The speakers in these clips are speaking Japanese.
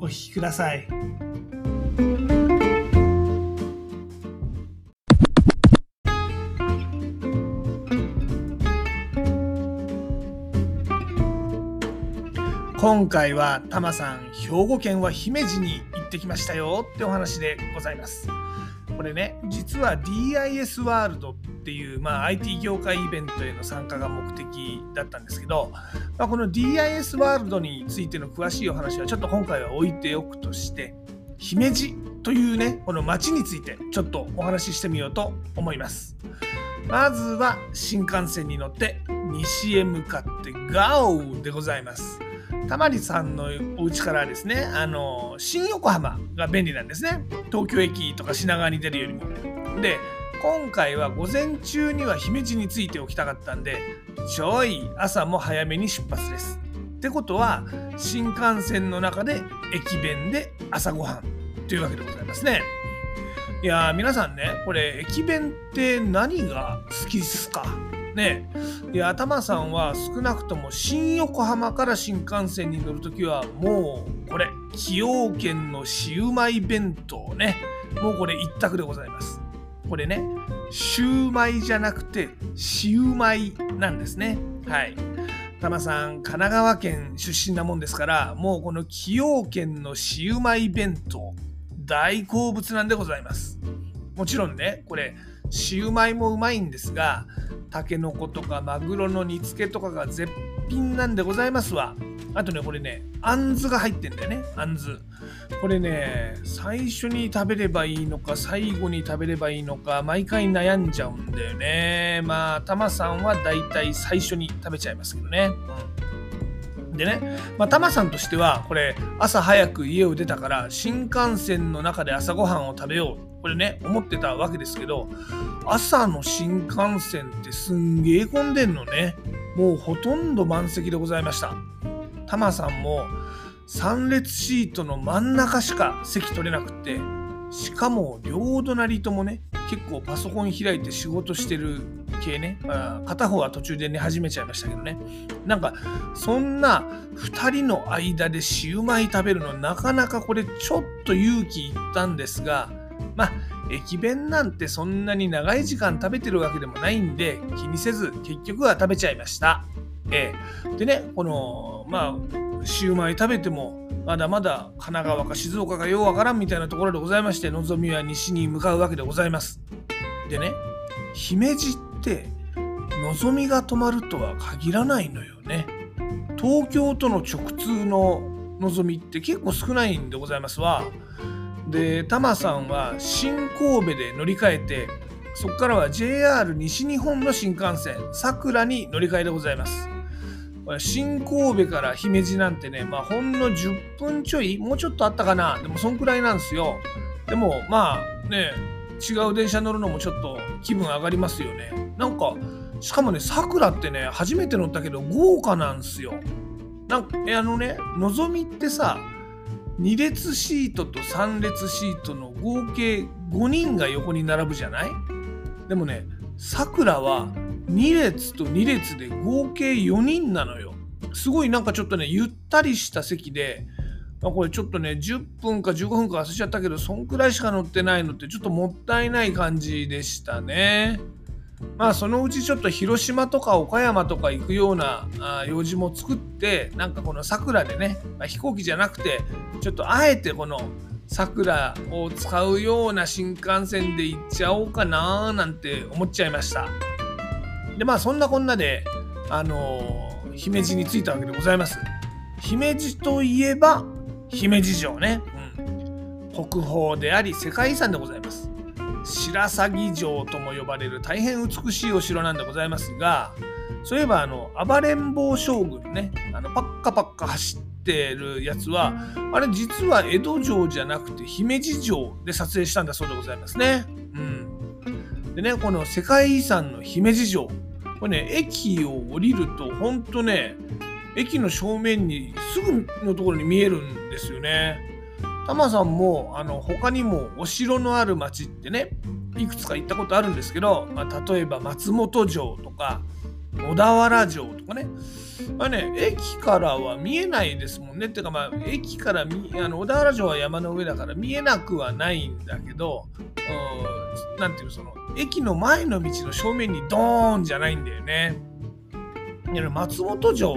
お聞きください。今回はタマさん兵庫県は姫路に行ってきましたよってお話でございますこれね実は DIS ワールドっていう、まあ、IT 業界イベントへの参加が目的だったんですけど、まあ、この DIS ワールドについての詳しいお話はちょっと今回は置いておくとして姫路というねこの町についてちょっとお話ししてみようと思います。まずは新幹線に乗って西へ向かってガオでございます。たまりさんのお家からですねあの新横浜が便利なんですね。東京駅とか品川に出るよりも。で今回は午前中には姫路についておきたかったんでちょい朝も早めに出発です。ってことは新幹線の中で駅弁で朝ごはんというわけでございますね。いや皆さんねこれ駅弁って何が好きっすか？ね。いや頭さんは少なくとも新横浜から新幹線に乗るときはもうこれ崎陽軒のシウマイ弁当ね。もうこれ一択でございます。これねシューマイじゃなくてシウマイなんですね。はい。タマさん神奈川県出身なもんですからもうこの崎陽軒のシウマイ弁当大好物なんでございます。もちろんねこれシウマイもうまいんですがタケノコとかマグロの煮付けとかが絶品なんでございますわ。あとねこれねあんずが入ってんだよね。あんず。これね最初に食べればいいのか最後に食べればいいのか毎回悩んじゃうんだよね。まあタマさんはだいたい最初に食べちゃいますけどね、うん、でねまあタマさんとしてはこれ朝早く家を出たから新幹線の中で朝ごはんを食べよう。これね思ってたわけですけど朝の新幹線ってすんげえ混んでんのね。もうほとんど満席でございましたタマさんも3列シートの真ん中しか席取れなくってしかも両隣ともね結構パソコン開いて仕事してる系ね、まあ、片方は途中で寝始めちゃいましたけどねなんかそんな2人の間でシウマイ食べるのなかなかこれちょっと勇気いったんですがまあ駅弁なんてそんなに長い時間食べてるわけでもないんで気にせず結局は食べちゃいました。ええ、でねこのまあシウマイ食べてもまだまだ神奈川か静岡かようわからんみたいなところでございましてのぞみは西に向かうわけでございます。でね姫路ってのぞみが止まるとは限らないのよね。東京との直通ののぞみって結構少ないんでございますわ。でタマさんは新神戸で乗り換えてそこからは JR 西日本の新幹線さくらに乗り換えでございます新神戸から姫路なんてねまあほんの10分ちょいもうちょっとあったかな。でもそんくらいなんですよ。でもまあね違う電車乗るのもちょっと気分上がりますよね。なんかしかもねさくらってね初めて乗ったけど豪華なんすよ。なんかあのねのぞみってさ2列シートと3列シートの合計5人が横に並ぶじゃない？でもねさくらは2列と2列で合計4人なのよ。すごいなんかちょっとねゆったりした席で、まあ、これちょっとね10分か15分か忘れちゃったけどそんくらいしか乗ってないのってちょっともったいない感じでしたね。まあそのうちちょっと広島とか岡山とか行くようなあ用事も作ってなんかこの桜でね、まあ、飛行機じゃなくてちょっとあえてこの桜を使うような新幹線で行っちゃおうかななんて思っちゃいました。でまあそんなこんなであの、姫路に着いたわけでございます。姫路といえば姫路城ね、うん、国宝であり世界遺産でございます。白鷺城とも呼ばれる大変美しいお城なんでございますがそういえばあの暴れん坊将軍ね。あのパッッカパッカ走ってるやつはあれ実は江戸城じゃなくて姫路城で撮影したんだそうでございますね。うん、でねこの世界遺産の姫路城これね駅を降りるとほんとね駅の正面にすぐのところに見えるんですよね。タマさんもあの他にもお城のある町ってねいくつか行ったことあるんですけど、まあ、例えば松本城とか小田原城とかね,、まあね、駅からは見えないですもんね。っていうかまあ駅からあの小田原城は山の上だから見えなくはないんだけど何ていうその駅の前の道の正面にドーンじゃないんだよね。で松本城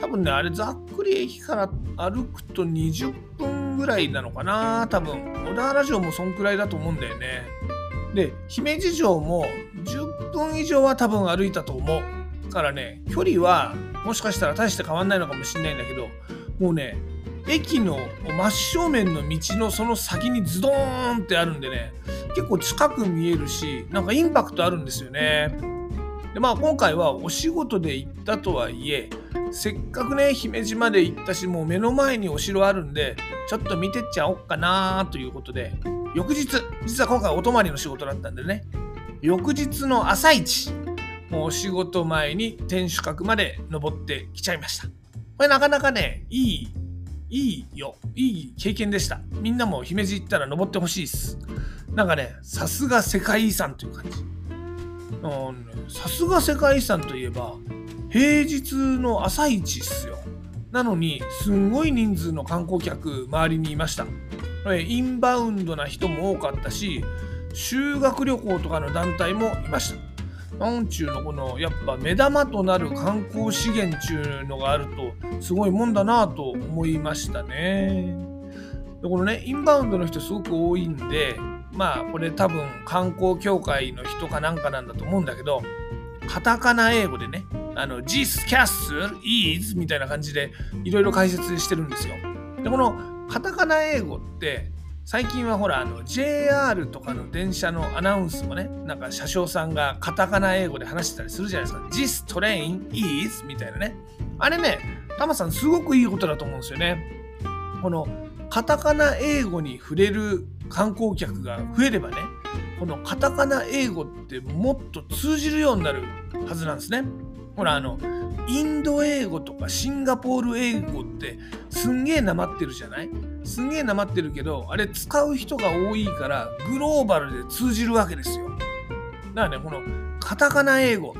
多分ねあれざっくり駅から歩くと20分ぐらいなのかな多分小田原城もそんくらいだと思うんだよね。で姫路城も10分以上は多分歩いたと思うからね距離はもしかしたら大して変わんないのかもしれないんだけどもうね駅の真正面の道のその先にズドーンってあるんでね結構近く見えるしなんかインパクトあるんですよね。でまあ今回はお仕事で行ったとはいえせっかくね姫路まで行ったしもう目の前にお城あるんでちょっと見てっちゃおっかなということで翌日実は今回お泊まりの仕事だったんでね。翌日の朝一もうお仕事前に天守閣まで登ってきちゃいました。これなかなかねいいいいよ。いい経験でした。みんなも姫路行ったら登ってほしいです。なんかねさすが世界遺産という感じ。さすが世界遺産といえば平日の朝一っすよ。なのにすんごい人数の観光客周りにいました。インバウンドな人も多かったし修学旅行とかの団体もいました。なんちゅうのこのやっぱ目玉となる観光資源ちゅうのがあるとすごいもんだなと思いましたね。でこのねインバウンドの人すごく多いんでまあこれ多分観光協会の人かなんかなんだと思うんだけどカタカナ英語でねあの This castle is みたいな感じでいろいろ解説してるんですよ。でこのカタカナ英語って最近はほらあの JR とかの電車のアナウンスもねなんか車掌さんがカタカナ英語で話してたりするじゃないですか。This train is みたいなね。あれねタマさんすごくいいことだと思うんですよね。このカタカナ英語に触れる観光客が増えればねこのカタカナ英語ってもっと通じるようになるはずなんですね。ほらあのインド英語とかシンガポール英語ってすんげえなまってるじゃない？すんげえなまってるけどあれ使う人が多いからグローバルで通じるわけですよ。だからねこのカタカナ英語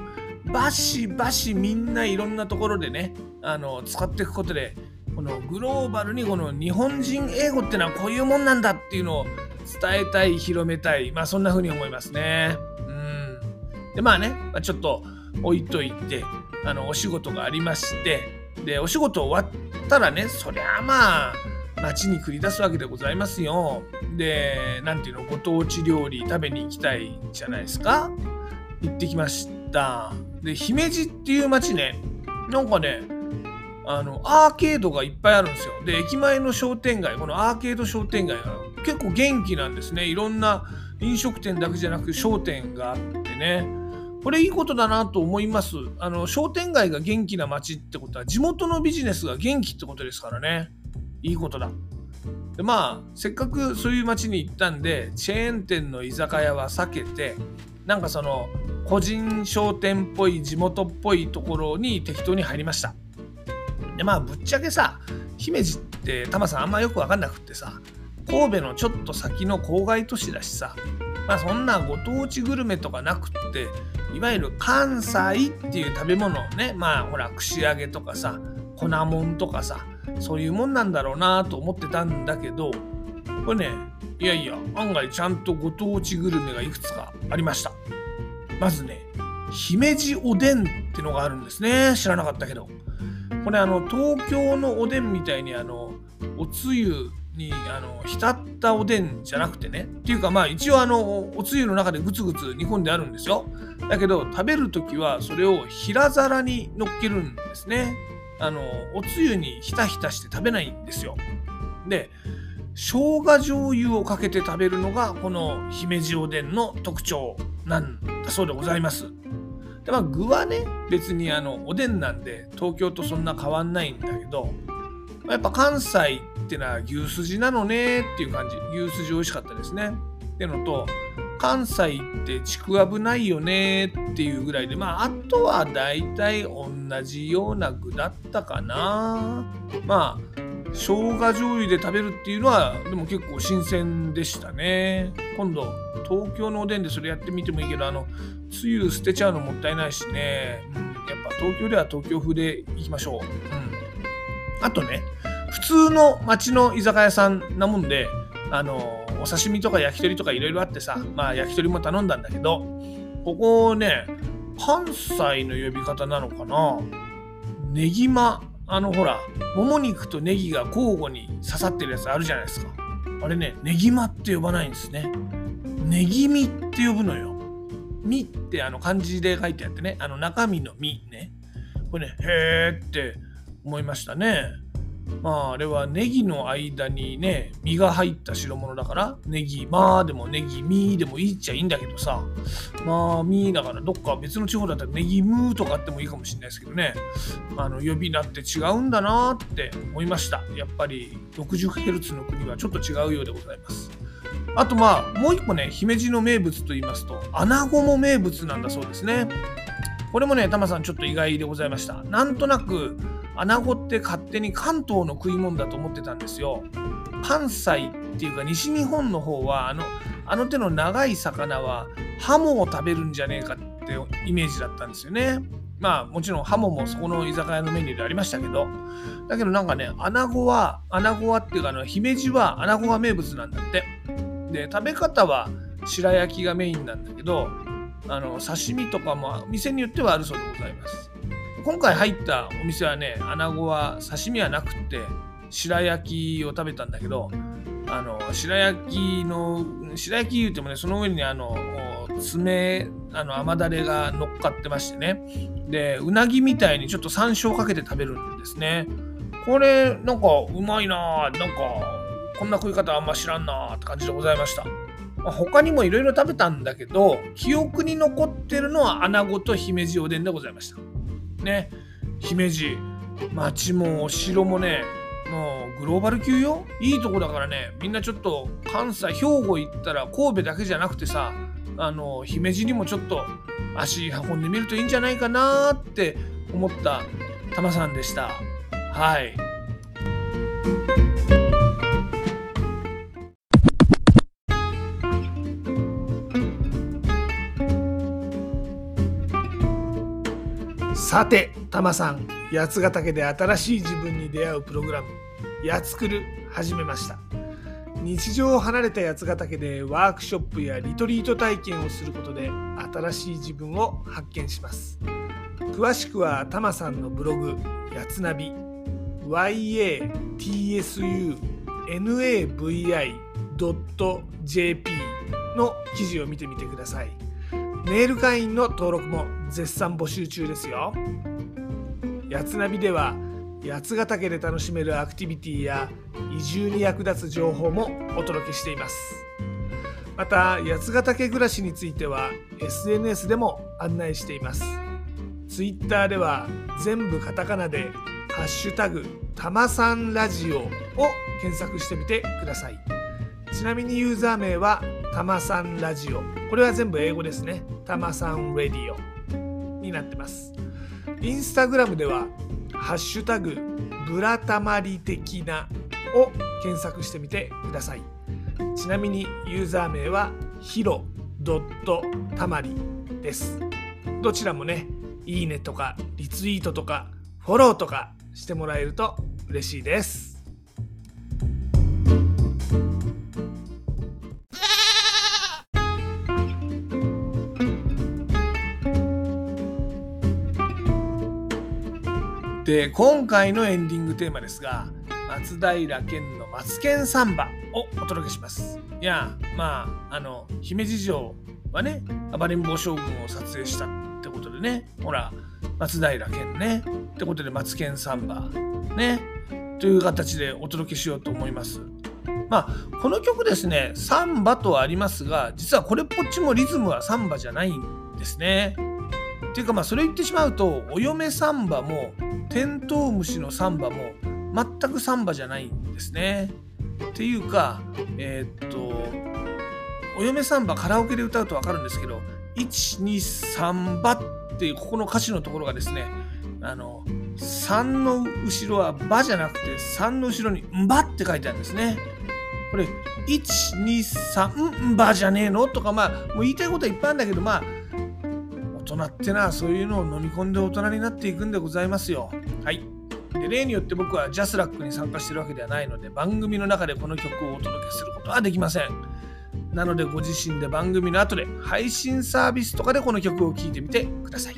バシバシみんないろんなところでねあの使っていくことでこのグローバルにこの日本人英語ってのはこういうもんなんだっていうのを伝えたい広めたい。まあそんな風に思いますね。うん。でまあね、まあ、ちょっと置いといてあのお仕事がありましてでお仕事終わったらねそりゃまあ街に繰り出すわけでございますよ。で何ていうのご当地料理食べに行きたいじゃないですか。行ってきました。で姫路っていう街ねなんかねあのアーケードがいっぱいあるんですよで駅前の商店街このアーケード商店街が結構元気なんですねいろんな飲食店だけじゃなく商店があってねこれいいことだなと思います。あの商店街が元気な街ってことは地元のビジネスが元気ってことですからね。いいことだ。でまあせっかくそういう街に行ったんでチェーン店の居酒屋は避けてなんかその個人商店っぽい地元っぽいところに適当に入りました。でまあぶっちゃけさ姫路ってタマさんあんまよく分かんなくってさ神戸のちょっと先の郊外都市だしさまあそんなご当地グルメとかなくっていわゆる関西っていう食べ物をねまあほら串揚げとかさ粉もんとかさそういうもんなんだろうなと思ってたんだけどこれねいやいや案外ちゃんとご当地グルメがいくつかありました。まずね姫路おでんってのがあるんですね。知らなかったけど。これあの東京のおでんみたいにあのおつゆにあの浸ったおでんじゃなくてね。っていうかまあ一応あのおつゆの中でグツグツ煮込んであるんですよ。だけど食べる時はそれを平皿に乗っけるんですね。あのおつゆにひたひたして食べないんですよ。で生姜醤油をかけて食べるのがこの姫路おでんの特徴なんだそうでございます。でまあ具はね別にあのおでんなんで東京とそんな変わんないんだけど、まあ、やっぱ関西ってのは牛すじなのねっていう感じ。牛すじ美味しかったですね。っていうのと関西ってちくわぶないよねっていうぐらいでまああとは大体同じような具だったかな。まあ生姜醤油で食べるっていうのはでも結構新鮮でしたね。今度東京のおでんでそれやってみてもいいけどあのつゆ捨てちゃうのもったいないしね、うん、やっぱ東京では東京風でいきましょう、うん、あとね普通の町の居酒屋さんなもんであのお刺身とか焼き鳥とかいろいろあってさまあ焼き鳥も頼んだんだけどここね関西の呼び方なのかな。ねぎまあのほらもも肉とネギが交互に刺さってるやつあるじゃないですか。あれねネギまって呼ばないんですね。ネギみって呼ぶのよ。みってあの漢字で書いてあってねあの中身のみね。これねへーって思いましたね。まああれはネギの間にね身が入った代物だからネギまあでもネギミでもいいっちゃいいんだけどさまあミだからどっか別の地方だったらネギムーとかあってもいいかもしれないですけどね。あの呼び名って違うんだなって思いました。やっぱり 60Hz の国はちょっと違うようでございます。あとまあもう一個ね姫路の名物と言いますと穴子も名物なんだそうですねこれもねタマさんちょっと意外でございましたなんとなく穴子って勝手に関東の食い物だと思ってたんですよ。関西っていうか西日本の方はあのあの手の長い魚はハモを食べるんじゃねえかってイメージだったんですよね。まあもちろんハモもそこの居酒屋のメニューでありましたけどだけどなんかね穴子は穴子はっていうかあの姫路は穴子が名物なんだって。で食べ方は白焼きがメインなんだけどあの刺身とかも店によってはあるそうでございます。今回入ったお店はね、アナゴは刺身はなくって、白焼きを食べたんだけど、あの白焼きの白焼き言うてもねその上にあの爪あの甘だれが乗っかってましてね。でうなぎみたいにちょっと山椒かけて食べるんですね。これなんかうまいななんかこんな食い方あんま知らんなって感じでございました、まあ、他にもいろいろ食べたんだけど記憶に残ってるのは穴子と姫路おでんでございました。ね。姫路町もお城もねもうグローバル級よ。いいとこだからね。みんなちょっと関西兵庫行ったら神戸だけじゃなくてさあの姫路にもちょっと足運んでみるといいんじゃないかなって思ったタマさんでした。はい。さて、タマさん、八ヶ岳で新しい自分に出会うプログラム、やつくる始めました。日常を離れた八ヶ岳でワークショップやリトリート体験をすることで新しい自分を発見します。詳しくはタマさんのブログ、やつナビ、yatsunavi.jp の記事を見てみてください。メール会員の登録も絶賛募集中ですよ。やつナビでは八ヶ岳で楽しめるアクティビティや移住に役立つ情報もお届けしています。また八ヶ岳暮らしについては SNS でも案内しています。Twitter では全部カタカナで「ハッシュタグたまさんラジオ」を検索してみてください。ちなみにユーザー名はたまさんラジオ。これは全部英語ですね。たまさんラディオになってます。インスタグラムでは、ハッシュタグ、ブラタマリ的なを検索してみてください。ちなみにユーザー名はヒロドットたまりです。どちらもね、いいねとかリツイートとかフォローとかしてもらえると嬉しいです。で今回のエンディングテーマですが松平健の「マツケンサンバ」をお届けします。いやまああの姫路城はね暴れん坊将軍を撮影したってことでねほら松平健ねってことで「マツケンサンバ」ねという形でお届けしようと思います。まあこの曲ですねサンバとはありますが実はこれっぽっちもリズムはサンバじゃないんですね。っていうかまあそれ言ってしまうとお嫁サンバもテントウムシのサンバも全くサンバじゃないんですね。っていうかえー、っとお嫁サンバカラオケで歌うと分かるんですけど123バっていうここの歌詞のところがですねあの3の後ろは「ば」じゃなくて3の後ろに「んば」って書いてあるんですね。これ123んばじゃねえの？とかまあもう言いたいことはいっぱいあるんだけどまあ人ってのはそういうのを飲み込んで大人になっていくんでございますよ。はい。で例によって僕はジャスラックに参加してるわけではないので番組の中でこの曲をお届けすることはできません。なのでご自身で番組の後で配信サービスとかでこの曲を聴いてみてください。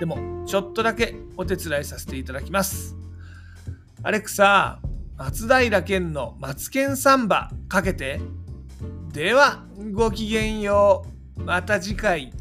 でもちょっとだけお手伝いさせていただきます。アレクサ、松平健のマツケンサンバかけて。では、ごきげんよう。また次回。